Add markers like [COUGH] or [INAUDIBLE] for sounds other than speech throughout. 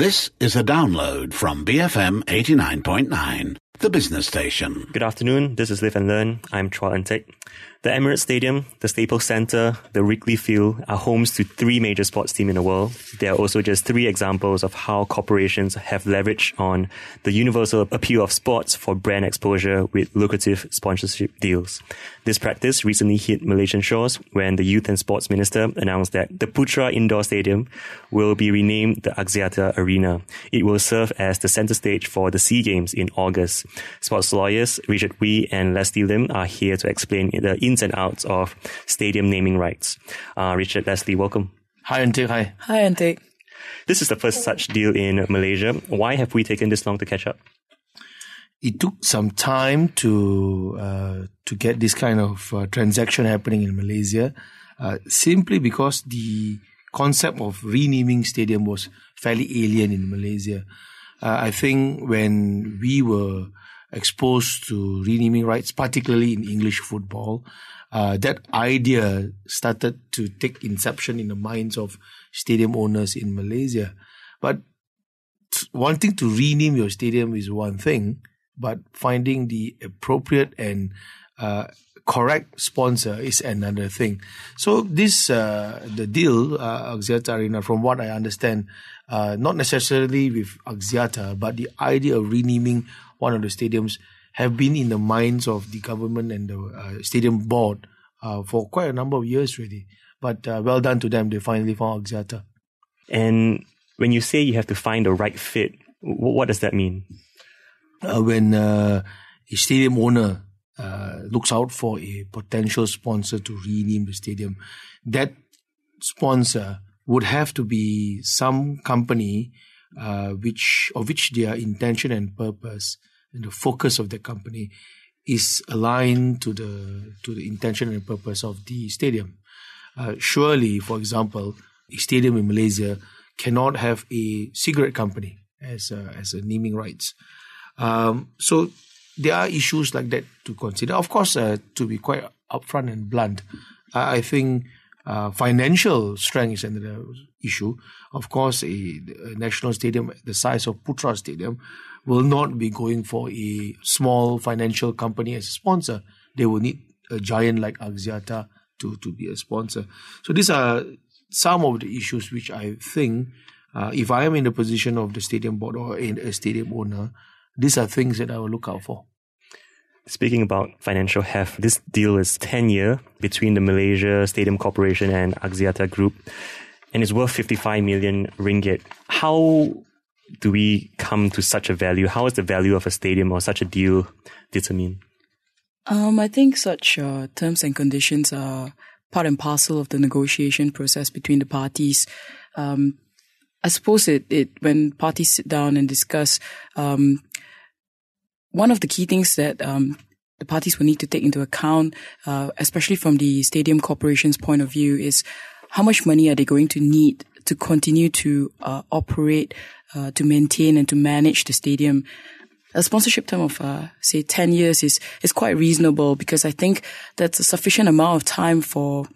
This is a download from BFM 89.9, the business station. Good afternoon. This is Live and Learn. I'm Chua Entek. The Emirates Stadium, the Staples Center, the Wrigley Field are homes to three major sports teams in the world. They are also just three examples of how corporations have leveraged on the universal appeal of sports for brand exposure with lucrative sponsorship deals. This practice recently hit Malaysian shores when the Youth and Sports Minister announced that the Putra Indoor Stadium will be renamed the Axiata Arena. It will serve as the center stage for the SEA Games in August. Sports lawyers Richard Wee and Leslie Lim are here to explain the ins and outs of stadium naming rights. Uh, Richard, Leslie, welcome. Hi, Entek. Hi. Hi, Entek. This is the first such deal in Malaysia. Why have we taken this long to catch up? It took some time to uh, to get this kind of uh, transaction happening in Malaysia, uh, simply because the concept of renaming stadium was fairly alien in Malaysia. Uh, I think when we were exposed to renaming rights, particularly in English football, uh, that idea started to take inception in the minds of stadium owners in Malaysia. But wanting to rename your stadium is one thing, but finding the appropriate and uh, correct sponsor is another thing. So this uh, the deal uh, Axiata Arena, from what I understand, uh, not necessarily with Axiata, but the idea of renaming one of the stadiums have been in the minds of the government and the uh, stadium board uh, for quite a number of years already. But uh, well done to them; they finally found Axiata. And when you say you have to find the right fit, what does that mean? Uh, when uh, a stadium owner uh, looks out for a potential sponsor to rename the stadium, that sponsor would have to be some company uh, which of which their intention and purpose and the focus of the company is aligned to the to the intention and purpose of the stadium. Uh, surely, for example, a stadium in Malaysia cannot have a cigarette company as a, as a naming rights. Um, so there are issues like that to consider. Of course, uh, to be quite upfront and blunt, I think uh, financial strength is another issue. Of course, a, a, national stadium the size of Putra Stadium will not be going for a small financial company as a sponsor. They will need a giant like Axiata to, to be a sponsor. So these are some of the issues which I think, uh, if I am in the position of the stadium board or in a stadium owner, these are things that I will look out for. Speaking about financial heft, this deal is 10 year between the Malaysia Stadium Corporation and Axiata Group and it's worth 55 million ringgit. How do we come to such a value? How is the value of a stadium or such a deal determined? Um, I think such uh, terms and conditions are part and parcel of the negotiation process between the parties. Um, I suppose it, it when parties sit down and discuss, um, one of the key things that um, the parties will need to take into account, uh, especially from the stadium corporation's point of view, is how much money are they going to need to continue to uh, operate, uh, to maintain, and to manage the stadium? A sponsorship term of, uh, say, 10 years is, is quite reasonable because I think that's a sufficient amount of time for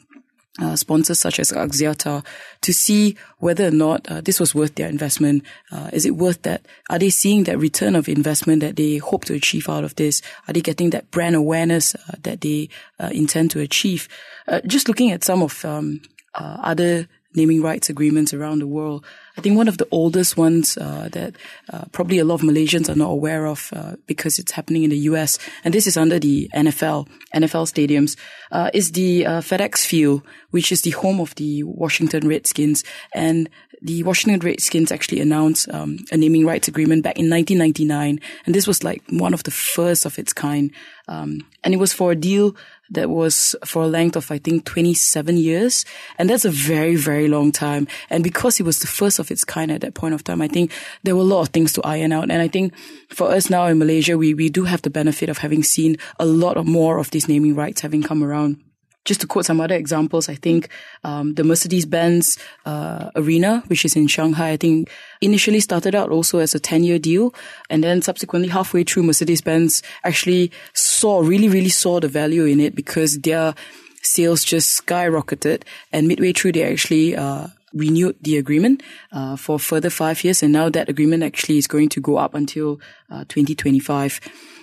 uh, sponsors such as Axiata to see whether or not uh, this was worth their investment. Uh, is it worth that? Are they seeing that return of investment that they hope to achieve out of this? Are they getting that brand awareness uh, that they uh, intend to achieve? Uh, just looking at some of um, other naming rights agreements around the world. I think one of the oldest ones uh, that uh, probably a lot of Malaysians are not aware of uh, because it's happening in the US, and this is under the NFL, NFL stadiums, uh, is the uh, FedEx Field, which is the home of the Washington Redskins. And the Washington Redskins actually announced um, a naming rights agreement back in 1999, and this was like one of the first of its kind. Um, and it was for a deal that was for a length of, I think, 27 years. And that's a very, very long time. And because it was the first of its kind at that point of time, I think there were a lot of things to iron out. And I think for us now in Malaysia, we, we do have the benefit of having seen a lot of more of these naming rights having come around just to quote some other examples, I think um, the Mercedes-Benz uh, Arena, which is in Shanghai, I think initially started out also as a 10-year deal, and then subsequently halfway through, Mercedes-Benz actually saw really, really saw the value in it because their sales just skyrocketed, and midway through, they actually uh, renewed the agreement uh, for further five years, and now that agreement actually is going to go up until uh, 2025.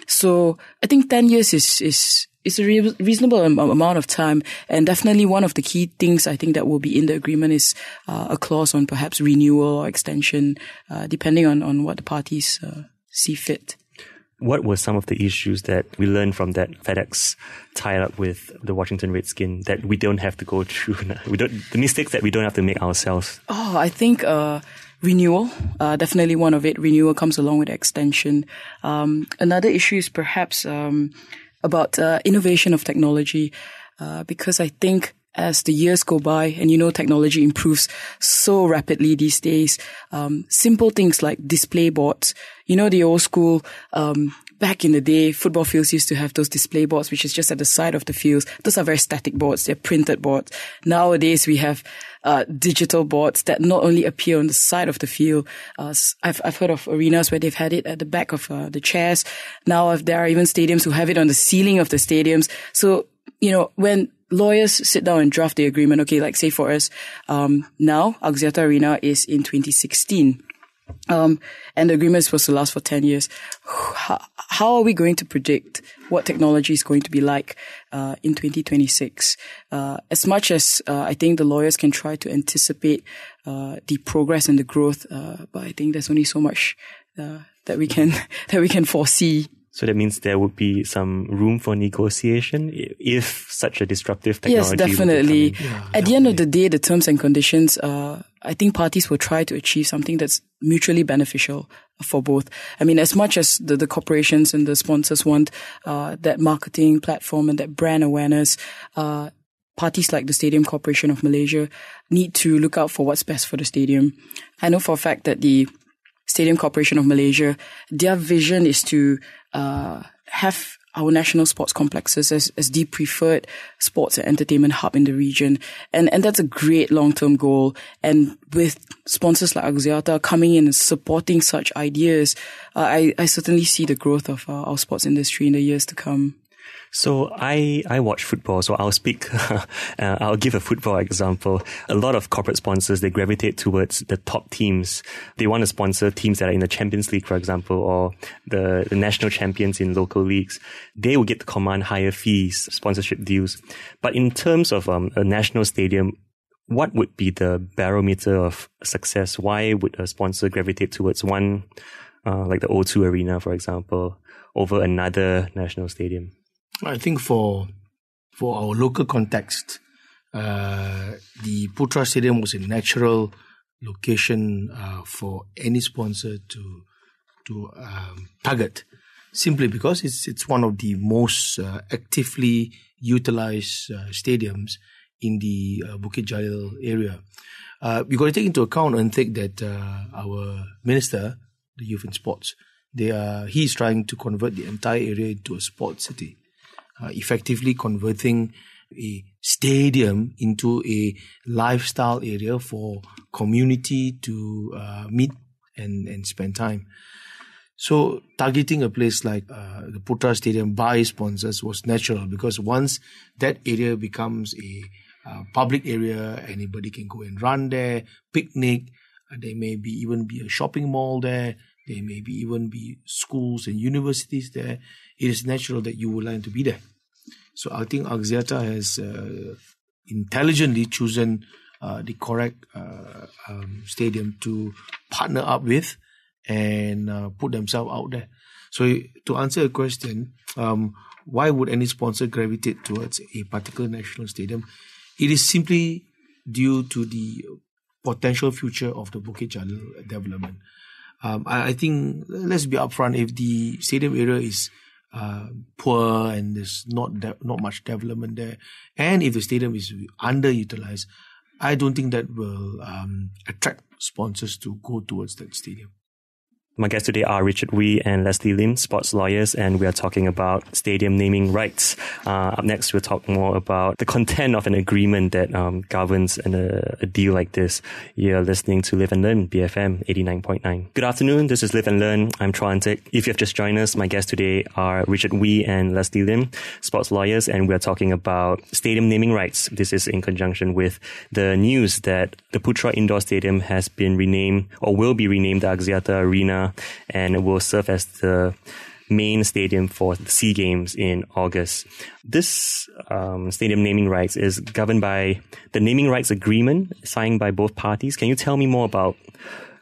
So I think 10 years is is is a re- reasonable am- amount of time, and definitely one of the key things I think that will be in the agreement is uh, a clause on perhaps renewal or extension, uh, depending on on what the parties uh, see fit. What were some of the issues that we learned from that FedEx tie up with the Washington Redskins that we don't have to go through? [LAUGHS] We don't the mistakes that we don't have to make ourselves. Oh, I think uh, renewal, uh, definitely one of it. Renewal comes along with extension. Um, another issue is perhaps um, about uh, innovation of technology, uh, because I think as the years go by and you know technology improves so rapidly these days um, simple things like display boards you know the old school um, back in the day football fields used to have those display boards which is just at the side of the fields those are very static boards they're printed boards nowadays we have uh, digital boards that not only appear on the side of the field. Uh, I've, I've heard of arenas where they've had it at the back of uh, the chairs. Now there are even stadiums who have it on the ceiling of the stadiums. So, you know, when lawyers sit down and draft the agreement. Okay, like say for us, um, now Axiata Arena is in 2016. Um, and the agreement is supposed to last for 10 years. How, how, are we going to predict what technology is going to be like uh, in 2026? Uh, as much as uh, I think the lawyers can try to anticipate uh, the progress and the growth, uh, but I think there's only so much uh, that we can [LAUGHS] that we can foresee. So that means there would be some room for negotiation if such a disruptive technology. Yes, definitely. Yeah, At definitely. the end of the day, the terms and conditions, uh, I think parties will try to achieve something that's mutually beneficial for both. I mean, as much as the, the corporations and the sponsors want uh, that marketing platform and that brand awareness, uh, parties like the Stadium Corporation of Malaysia need to look out for what's best for the stadium. I know for a fact that the Stadium Corporation of Malaysia, their vision is to uh, have our national sports complexes as, as the preferred sports and entertainment hub in the region. And, and that's a great long-term goal. And with sponsors like Axiata coming in and supporting such ideas, uh, I, I certainly see the growth of uh, our sports industry in the years to come. So I, I watch football, so I'll speak, [LAUGHS] uh, I'll give a football example. A lot of corporate sponsors, they gravitate towards the top teams. They want to sponsor teams that are in the Champions League, for example, or the, the national champions in local leagues. They will get to command higher fees, sponsorship deals. But in terms of um, a national stadium, what would be the barometer of success? Why would a sponsor gravitate towards one, uh, like the O2 Arena, for example, over another national stadium? I think for for our local context, uh, the Putra Stadium was a natural location uh, for any sponsor to to um, target, simply because it's it's one of the most uh, actively utilized uh, stadiums in the uh, Bukit Jalil area. Uh, we got to take into account and think that our minister, the youth and sports, they are he's trying to convert the entire area into a sports city uh, effectively converting a stadium into a lifestyle area for community to uh, meet and, and spend time. So targeting a place like uh, the Putra Stadium by sponsors was natural because once that area becomes a uh, public area, anybody can go and run there, picnic. Uh, there may be even be a shopping mall there. There may be even be schools and universities there. It is natural that you would like to be there. So I think Axiata has uh, intelligently chosen uh, the correct uh, um, stadium to partner up with and uh, put themselves out there. So to answer a question, um, why would any sponsor gravitate towards a particular national stadium? It is simply due to the potential future of the Bukit Jalil development. Um, I, I, think let's be upfront. If the stadium area is uh, poor and there's not de- not much development there. And if the stadium is underutilized, I don't think that will um, attract sponsors to go towards that stadium. My guests today are Richard Wee and Leslie Lim, sports lawyers, and we are talking about stadium naming rights. Uh, up next, we'll talk more about the content of an agreement that um, governs a deal like this. You're listening to Live and Learn, BFM 89.9. Good afternoon, this is Live and Learn. I'm Troy Antic. If you have just joined us, my guests today are Richard Wee and Leslie Lim, sports lawyers, and we're talking about stadium naming rights. This is in conjunction with the news that the Putra Indoor Stadium has been renamed or will be renamed the Axiata Arena and it will serve as the main stadium for the SEA Games in August. This um, stadium naming rights is governed by the naming rights agreement signed by both parties. Can you tell me more about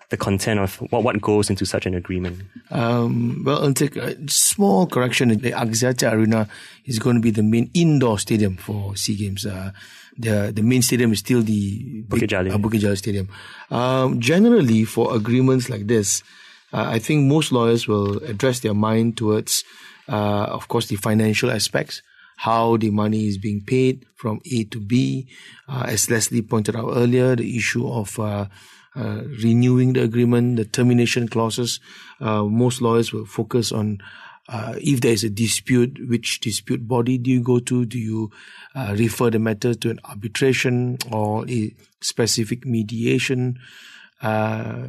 the content of what, what goes into such an agreement? Um, well, I'll take a small correction. The Axiata Arena is going to be the main indoor stadium for SEA Games. Uh, the the main stadium is still the Bukit Jalil, uh, Bukit Jalil Stadium. Um, generally, for agreements like this, uh, I think most lawyers will address their mind towards, uh, of course, the financial aspects, how the money is being paid from A to B. Uh, as Leslie pointed out earlier, the issue of uh, uh, renewing the agreement, the termination clauses. Uh, most lawyers will focus on if there is a dispute, which dispute body do you go to? Do you refer the matter to an arbitration or a specific mediation? Uh,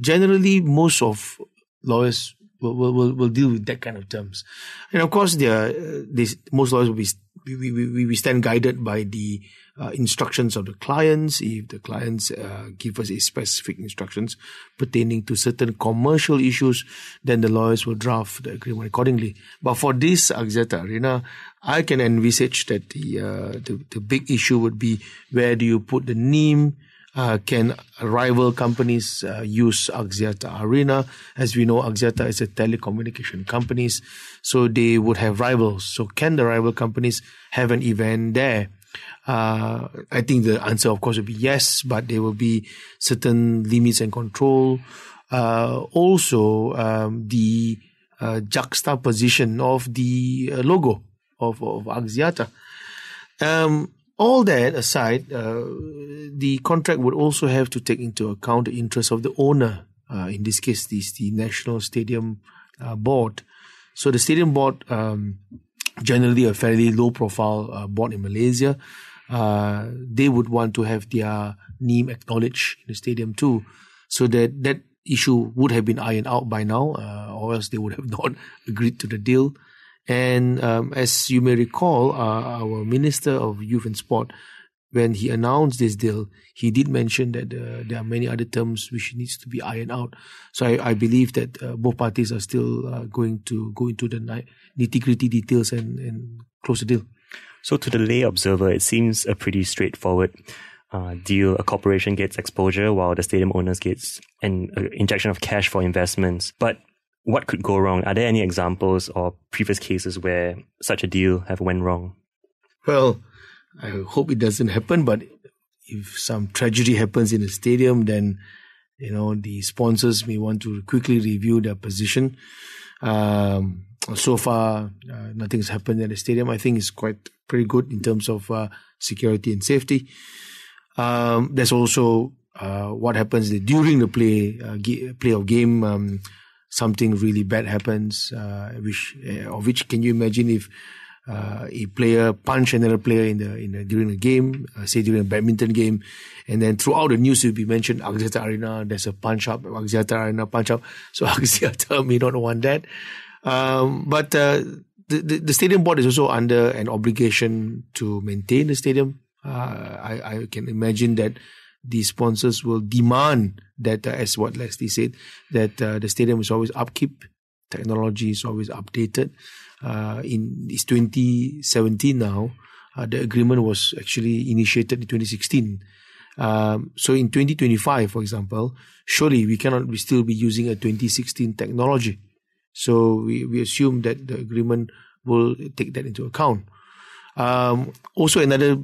generally, most of lawyers will, will, will, deal with that kind of terms. And of course, there, this, most lawyers will be, we, we, we stand guided by the uh, instructions of the clients. If the clients uh, give us a specific instructions pertaining to certain commercial issues, then the lawyers will draft the agreement accordingly. But for this Axiata Arena, I can envisage that the, uh, the, the big issue would be where do you put the name, uh, can rival companies uh, use Axiata Arena? As we know, Axiata is a telecommunication company, so they would have rivals. So can the rival companies have an event there? Uh, I think the answer, of course, would be yes, but there will be certain limits and control. Uh, also, um, the uh, juxtaposition of the logo of, of Axiata. Um, all that aside, uh, the contract would also have to take into account the interests of the owner. Uh, in this case, this the National Stadium uh, Board. So the Stadium Board, um, generally a fairly low-profile uh, board in Malaysia, uh, they would want to have their name acknowledged in the stadium too, so that that issue would have been ironed out by now, uh, or else they would have [LAUGHS] not agreed to the deal. And um, as you may recall, uh, our Minister of Youth and Sport, when he announced this deal, he did mention that uh, there are many other terms which needs to be ironed out. So I, I believe that uh, both parties are still uh, going to go into the nitty gritty details and, and close the deal. So to the lay observer, it seems a pretty straightforward uh, deal. A corporation gets exposure while the stadium owners gets an uh, injection of cash for investments. But what could go wrong? Are there any examples or previous cases where such a deal have went wrong? Well, I hope it doesn't happen, but if some tragedy happens in the stadium, then you know the sponsors may want to quickly review their position. Um, so far, uh, nothing's happened at the stadium. I think it's quite pretty good in terms of uh, security and safety. Um, there's also uh, what happens during the play uh, play of game. Um, something really bad happens, uh, which uh, of which can you imagine if uh, a player punch another player in the in the, during a game, uh, say during a badminton game, and then throughout the news will be mentioned Axiata Arena. There's a punch up, Axiata Arena punch up. [LAUGHS] So Axiata [LAUGHS] may not want that, um, but. Uh, the, the, the, stadium board is also under an obligation to maintain the stadium. Uh, I, I can imagine that the sponsors will demand that, uh, as what Leslie said, that uh, the stadium is always upkeep, technology is always updated. Uh, in it's 2017 now. Uh, the agreement was actually initiated in 2016. Um, so in 2025, for example, surely we cannot we still be using a 2016 technology. So we, we assume that the agreement will take that into account. Um, also, another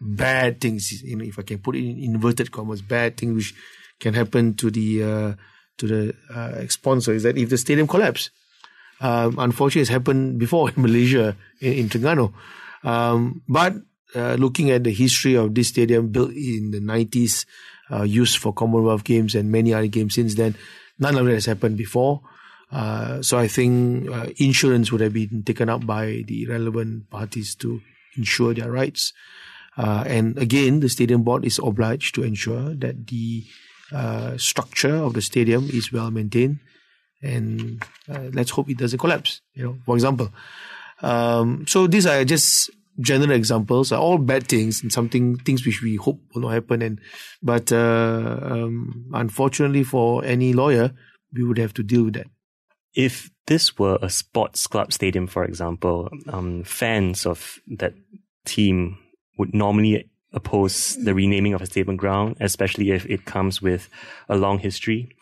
bad things, you know, if I can put it in inverted commas, bad thing which can happen to the uh, to the uh, sponsor is that if the stadium collapses, um, unfortunately, it's happened before [LAUGHS] in Malaysia in, in. Um, but uh, looking at the history of this stadium built in the 90s, uh, used for Commonwealth Games and many other games since then, None of it has happened before. Uh, so I think uh, insurance would have been taken up by the relevant parties to ensure their rights. Uh, and again, the stadium board is obliged to ensure that the uh, structure of the stadium is well maintained. And uh, let's hope it doesn't collapse. You know, for example. Um, so these are just general examples are all bad things and something things which we hope will not happen. And but uh, um, unfortunately for any lawyer, we would have to deal with that. If this were a sports club stadium, for example, um, fans of that team would normally oppose the renaming of a stadium ground, especially if it comes with a long history.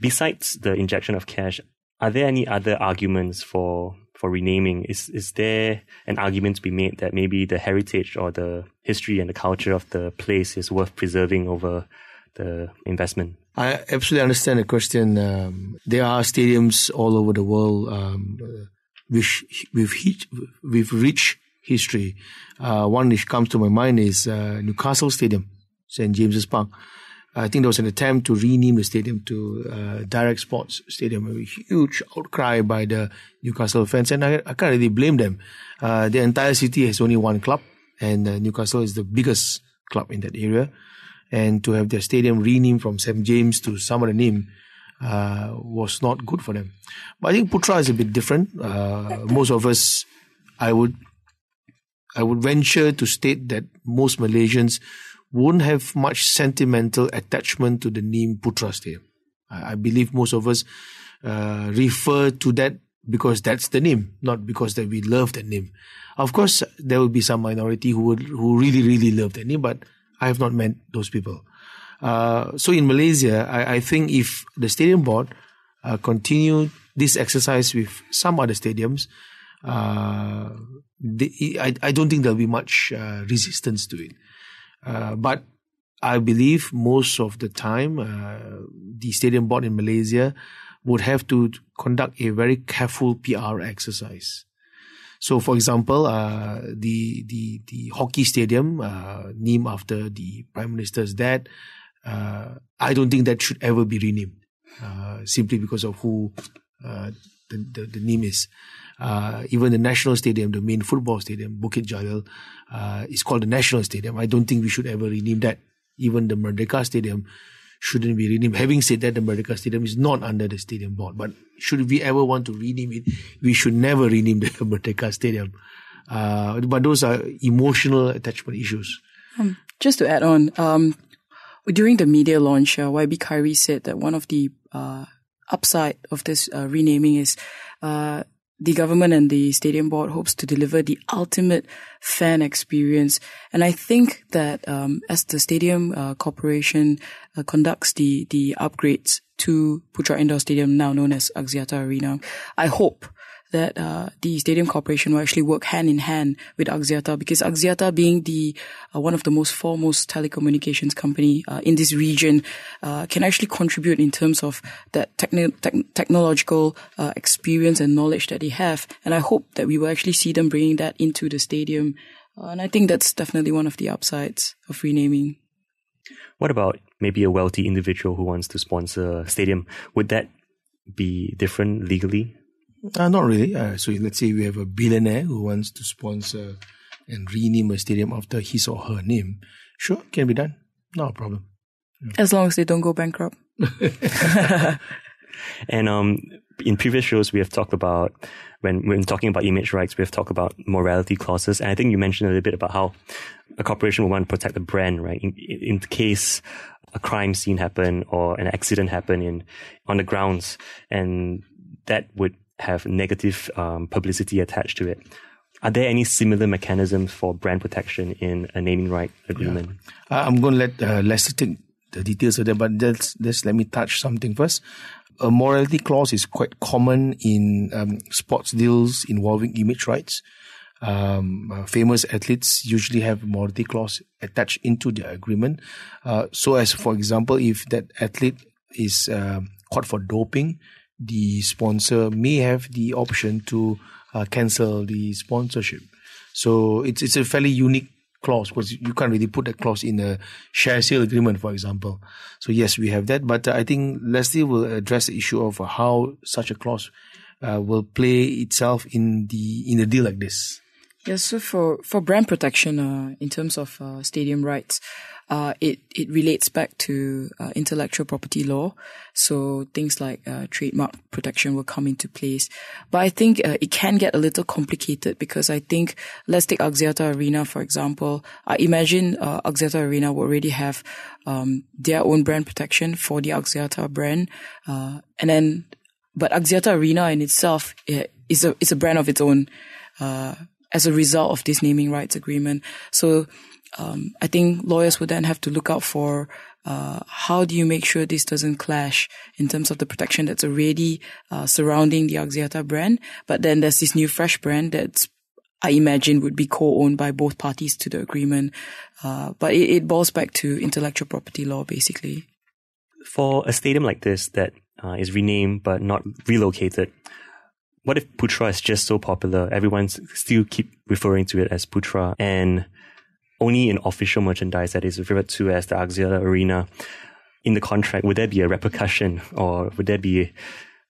Besides the injection of cash, are there any other arguments for for renaming? Is is there an argument to be made that maybe the heritage or the history and the culture of the place is worth preserving over the investment? I absolutely understand the question. Um, there are stadiums all over the world um, which with with rich history. Uh, one which comes to my mind is uh, Newcastle Stadium, St James's Park. I think there was an attempt to rename the stadium to uh, Direct Sports Stadium. A huge outcry by the Newcastle fans, and I, I can't really blame them. Uh, the entire city has only one club, and uh, Newcastle is the biggest club in that area. And to have their stadium renamed from St James to some other name uh, was not good for them. But I think Putra is a bit different. Uh, most of us, I would, I would venture to state that most Malaysians won't have much sentimental attachment to the name Putra Stadium. I, I believe most of us uh, refer to that because that's the name, not because that we love that name. Of course, there will be some minority who would who really really love that name, but I have not met those people. Uh, so in Malaysia, I, I, think if the stadium board uh, continue this exercise with some other stadiums, uh, they, I, I don't think there'll be much uh, resistance to it. Uh, but I believe most of the time, uh, the stadium board in Malaysia would have to conduct a very careful PR exercise. So, for example, uh, the the the hockey stadium named after the prime minister's dad, I don't think that should ever be renamed, simply because of who the, the, the name is. Uh, even the national stadium, the main football stadium, Bukit Jalil, uh, is called the national stadium. I don't think we should ever rename that. Even the Merdeka Stadium shouldn't be renamed. Having said that, the Merdeka Stadium is not under the stadium board. But should we ever want to rename it, we should never rename the [LAUGHS] Merdeka Stadium. Uh, but those are emotional attachment issues. Um, just to add on, um, during the media launch, uh, YB Khairy said that one of the uh, upside of this uh, renaming is uh, the government and the stadium board hopes to deliver the ultimate fan experience. And I think that um, as the stadium uh, corporation uh, conducts the the upgrades to Putra Indoor Stadium, now known as Axiata Arena, I hope that uh, the Stadium Corporation will actually work hand in hand with Axiata because Axiata being the uh, one of the most foremost telecommunications company uh, in this region uh, can actually contribute in terms of that techni- te- technological uh, experience and knowledge that they have. And I hope that we will actually see them bringing that into the stadium. Uh, and I think that's definitely one of the upsides of renaming. What about maybe a wealthy individual who wants to sponsor a stadium? Would that be different legally? Uh, not really. Uh, so let's say we have a billionaire who wants to sponsor and rename a stadium after his or her name. Sure, can be done. No problem. Yeah. As long as they don't go bankrupt. [LAUGHS] and um, in previous shows, we have talked about when when talking about image rights, we have talked about morality clauses, and I think you mentioned a little bit about how a corporation will want to protect the brand, right? In, in case a crime scene happen or an accident happen in on the grounds, and that would have negative um, publicity attached to it. Are there any similar mechanisms for brand protection in a naming right agreement? Yeah. Uh, I'm going to let uh, Leslie take the details of that, but just, just let me touch something first. A morality clause is quite common in um, sports deals involving image rights. Um, uh, famous athletes usually have a morality clause attached into their agreement. Uh, so, as for example, if that athlete is uh, caught for doping, the sponsor may have the option to uh, cancel the sponsorship. So it's it's a fairly unique clause because you can't really put that clause in a share sale agreement, for example. So yes, we have that, but uh, I think Leslie will address the issue of how such a clause uh, will play itself in the in a deal like this. Yes, so for, for brand protection, uh, in terms of uh, stadium rights, uh, it, it relates back to uh, intellectual property law. So things like uh, trademark protection will come into place. But I think uh, it can get a little complicated because I think, let's take Axiata Arena, for example. I imagine Axiata Arena will already have um, their own brand protection for the Axiata brand. and then, but Axiata Arena in itself eh, is a, is a brand of its own. Uh, as a result of this naming rights agreement. So um, I think lawyers would then have to look out for uh, how do you make sure this doesn't clash in terms of the protection that's already uh, surrounding the Axiata brand, but then there's this new fresh brand that's I imagine would be co-owned by both parties to the agreement. Uh, but it, it, boils back to intellectual property law, basically. For a stadium like this that uh, is renamed but not relocated, what if Putra is just so popular? Everyone still keep referring to it as Putra and only in official merchandise that is referred to as the Axiata Arena. In the contract, would there be a repercussion or would there be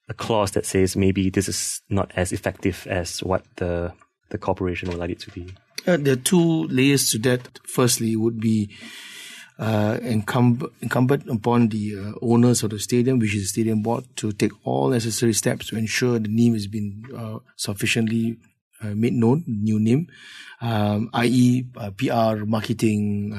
a clause that says maybe this is not as effective as what the the corporation would like it to be? Uh, there are two layers to that. Firstly, would be uh, incumb- incumbent upon the uh, owners of the stadium, which is the stadium board, to take all necessary steps to ensure the name has been uh, sufficiently made known, new name, um, i.e., uh, PR, marketing,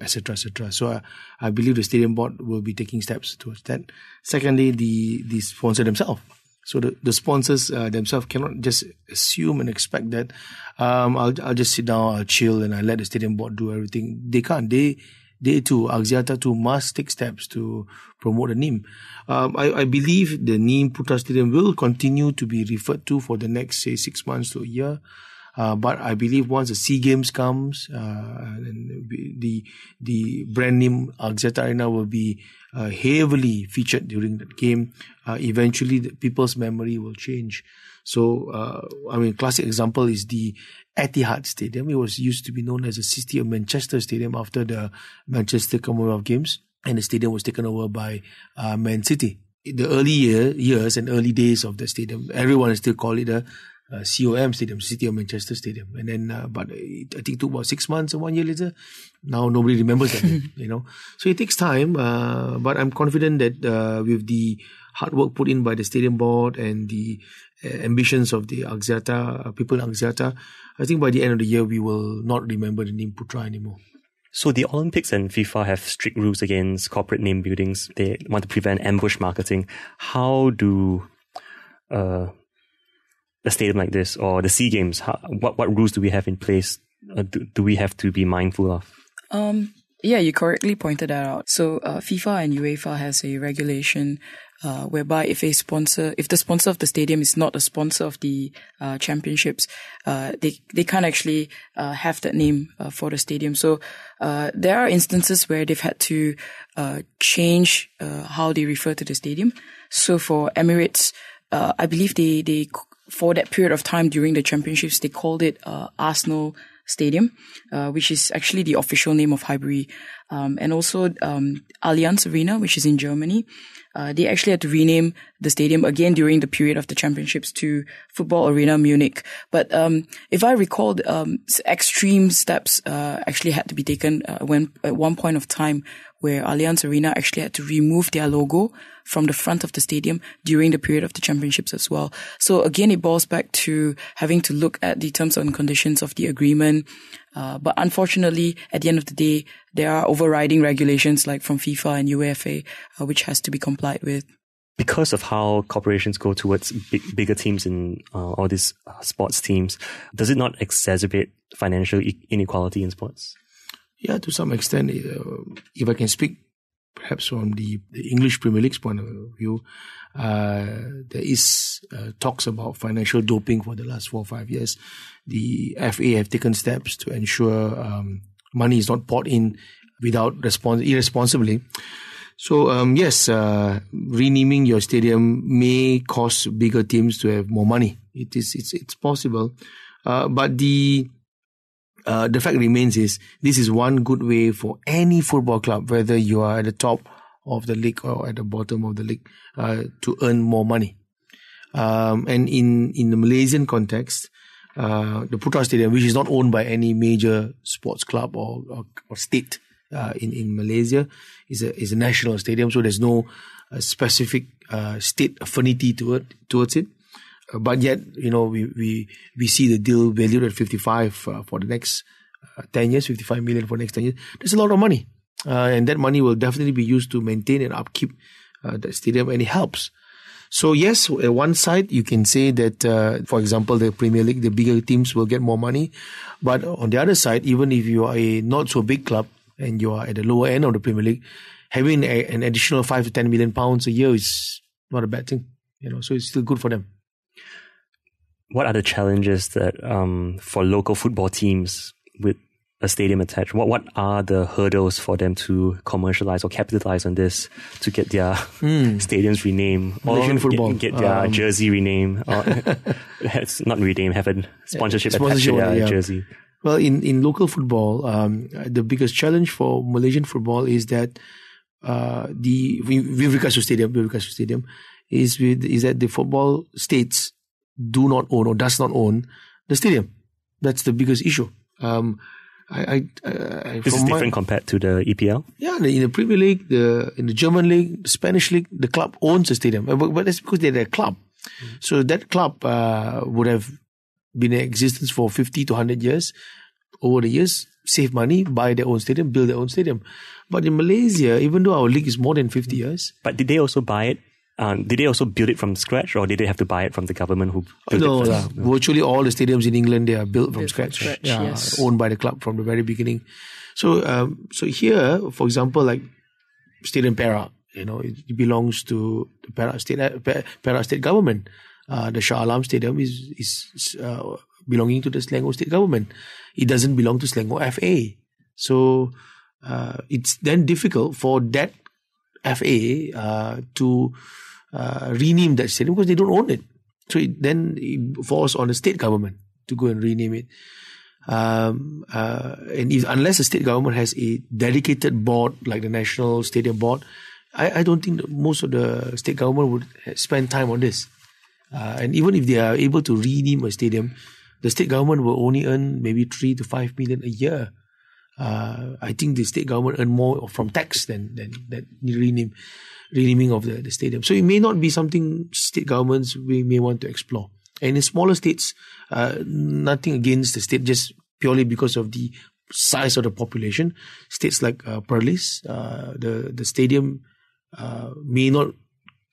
etc., um, etc. So uh, I believe the stadium board will be taking steps towards that. Secondly, the the sponsor themselves. So the, the sponsors uh, themselves cannot just assume and expect that um, I'll I'll just sit down, I'll chill, and I let the stadium board do everything. They can't. They they too, Axiata too, must take steps to promote the name. Um, I, I, believe the name Putra Stadium will continue to be referred to for the next, say, six months to a year. Uh, but I believe once the Sea Games comes, uh, the the brand name Axiata Arena will be uh, heavily featured during that game. Uh, eventually, people's memory will change. So, uh, I mean, classic example is the Etihad Stadium. It was used to be known as the City of Manchester Stadium after the Manchester Commonwealth Games, and the stadium was taken over by uh, Man City. In the early year, years and early days of the stadium, everyone still call it a uh, COM Stadium, City of Manchester Stadium. And then, uh, but it, I think it took about six months or one year later. Now nobody remembers that, [LAUGHS] you know. So it takes time, uh, but I'm confident that uh, with the hard work put in by the stadium board and the ambitions of the Axiata, uh, people in Axiata, I think by the end of the year, we will not remember the name Putra anymore. So the Olympics and FIFA have strict rules against corporate name buildings. They want to prevent ambush marketing. How do uh, a stadium like this or the Sea Games, how, what what rules do we have in place? Uh, do, do, we have to be mindful of? Um, yeah, you correctly pointed that out. So uh, FIFA and UEFA has a regulation uh, whereby if a sponsor, if the sponsor of the stadium is not a sponsor of the uh, championships, uh, they they can't actually uh, have that name uh, for the stadium. So uh, there are instances where they've had to change how they refer to the stadium. So for Emirates, I believe they they for that period of time during the championships they called it Arsenal Stadium, which is actually the official name of Highbury, um, and also um, Allianz Arena, which is in Germany. Uh, they actually had to rename the stadium again during the period of the championships to Football Arena Munich. But um, if I recall, um, extreme steps uh, actually had to be taken uh, when at one point of time where Allianz Arena actually had to remove their logo from the front of the stadium during the period of the championships as well. So again, it boils back to having to look at the terms and conditions of the agreement. Uh, but unfortunately, at the end of the day, there are overriding regulations like from FIFA and UEFA, uh, which has to be complied with. Because of how corporations go towards big, bigger teams in uh, all these uh, sports teams, does it not exacerbate financial inequality in sports? Yeah, to some extent. Uh, if I can speak perhaps from the, the, English Premier League's point of view, uh, there is uh, talks about financial doping for the last four or five years. The FA have taken steps to ensure um, money is not poured in without respons- irresponsibly. So um, yes, uh, renaming your stadium may cause bigger teams to have more money. It is it's it's possible, uh, but the uh, the fact remains is this is one good way for any football club, whether you are at the top of the league or at the bottom of the league, uh, to earn more money. Um, and in, in the Malaysian context, uh, the Putra Stadium, which is not owned by any major sports club or, or, or state uh, in, in Malaysia, is a, is a national stadium. So there's no uh, specific uh, state affinity to it, towards it. Uh, but yet, you know, we, we, we see the deal valued at 55 uh, for the next 10 years, 55 million for the next 10 years. There's a lot of money. and that money will definitely be used to maintain and upkeep the stadium and it helps so yes, at one side you can say that, uh, for example, the Premier League, the bigger teams will get more money, but on the other side, even if you are a not so big club and you are at the lower end of the Premier League, having a, an additional five to ten million pounds a year is not a bad thing. You know, so it's still good for them. What are the challenges that um, for local football teams with a stadium attached? What what are the hurdles for them to commercialize or capitalize on this to get their mm. [LAUGHS] stadiums renamed Malaysian or football. get, get their um, jersey renamed [LAUGHS] or [LAUGHS] not renamed, have a sponsorship, sponsorship attached to yeah. jersey? Well, in, in local football, um, the biggest challenge for Malaysian football is that uh, the with regards to stadium, with regards to stadium, is with is that the football states do not own or does not own the stadium. That's the biggest issue. Um, I, I, I this is different my, compared to the EPL. Yeah, in the Premier League, the in the German league, the Spanish league, the club owns the stadium, but, but that's because they're a club. Mm. So that club uh, would have been in existence for fifty to hundred years. Over the years, save money, buy their own stadium, build their own stadium. But in Malaysia, even though our league is more than fifty years, but did they also buy it um, did they also build it from scratch, or did they have to buy it from the government who built no, it? First? No, virtually all the stadiums in England they are built from built scratch. From scratch yeah, yes. owned by the club from the very beginning. So, um, so here, for example, like Stadium Perak, you know, it belongs to the Perak State uh, Perak State government. Uh, the Shah Alam Stadium is is uh, belonging to the Selangor State government. It doesn't belong to Selangor FA. So uh, it's then difficult for that FA uh, to uh, rename that stadium because they don't own it. So it, then it falls on the state government to go and rename it. Um, uh, and if, unless the state government has a dedicated board like the National Stadium Board, I, I don't think most of the state government would spend time on this. Uh, and even if they are able to rename a stadium, the state government will only earn maybe three to five million a year. Uh, I think the state government earn more from tax than than that rename renaming of the, the stadium. So it may not be something state governments we may want to explore. And in smaller states, uh, nothing against the state, just purely because of the size of the population. States like uh, Perlis, uh, the the stadium uh, may not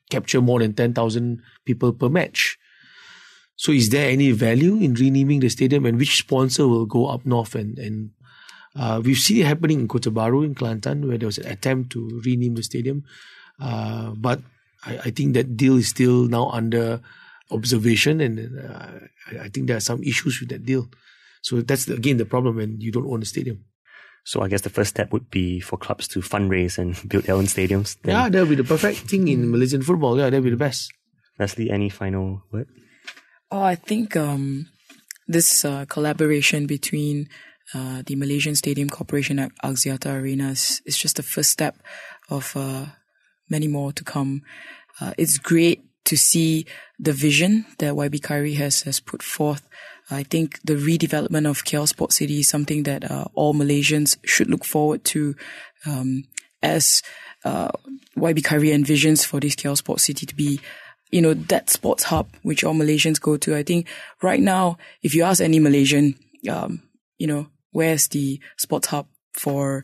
capture more than ten thousand people per match. So, is there any value in renaming the stadium, and which sponsor will go up north and and uh, we've seen it happening in Kota Bharu in Kelantan, where there was an attempt to rename the stadium. Uh, but I, I, think that deal is still now under observation, and uh, I think there are some issues with that deal. So that's again the problem when you don't own a stadium. So I guess the first step would be for clubs to fundraise and [LAUGHS] build their own stadiums. Then. Yeah, that would be the perfect thing in Malaysian football. Yeah, that would be the best. Leslie, any final word? Oh, I think um, this uh, collaboration between uh, the Malaysian Stadium Corporation at Axiata Arena is, is just the first step of uh, many more to come. Uh, it's great to see the vision that YB Khairy has, has put forth. I think the redevelopment of KL Sports City is something that uh, all Malaysians should look forward to um, as uh, YB Khairy envisions for this KL Sports City to be you know, that sports hub which all Malaysians go to. I think right now, if you ask any Malaysian, um, you know, where's the sports hub for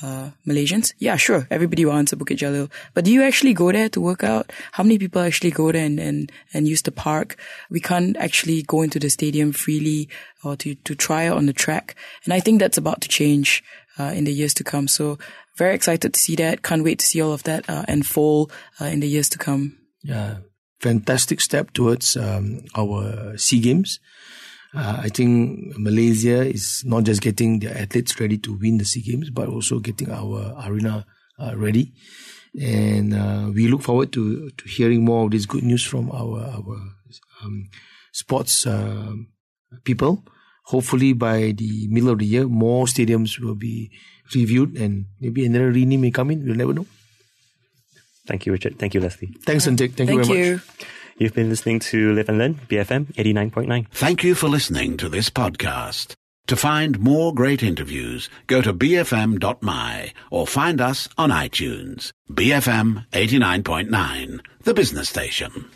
uh, Malaysians? Yeah, sure. Everybody will answer Bukit Jalil. But do you actually go there to work out? How many people actually go there and, and, and use the park? We can't actually go into the stadium freely or to, to try out on the track. And I think that's about to change uh, in the years to come. So very excited to see that. Can't wait to see all of that uh, unfold uh, in the years to come. Yeah, fantastic step towards um, our SEA Games. Uh, I think Malaysia is not just getting their athletes ready to win the SEA Games, but also getting our arena uh, ready. And uh, we look forward to, to hearing more of this good news from our our um, sports um, people hopefully by the middle of the year, more stadiums will be reviewed and maybe another rename may come in. We'll never know. Thank you, Richard. Thank you, Leslie. Thanks, Antik. Thank, Thank you very you. much. You've been listening to Live and Learn, BFM 89.9. Thank you for listening to this podcast. To find more great interviews, go to bfm.my or find us on iTunes. BFM 89.9, the business station.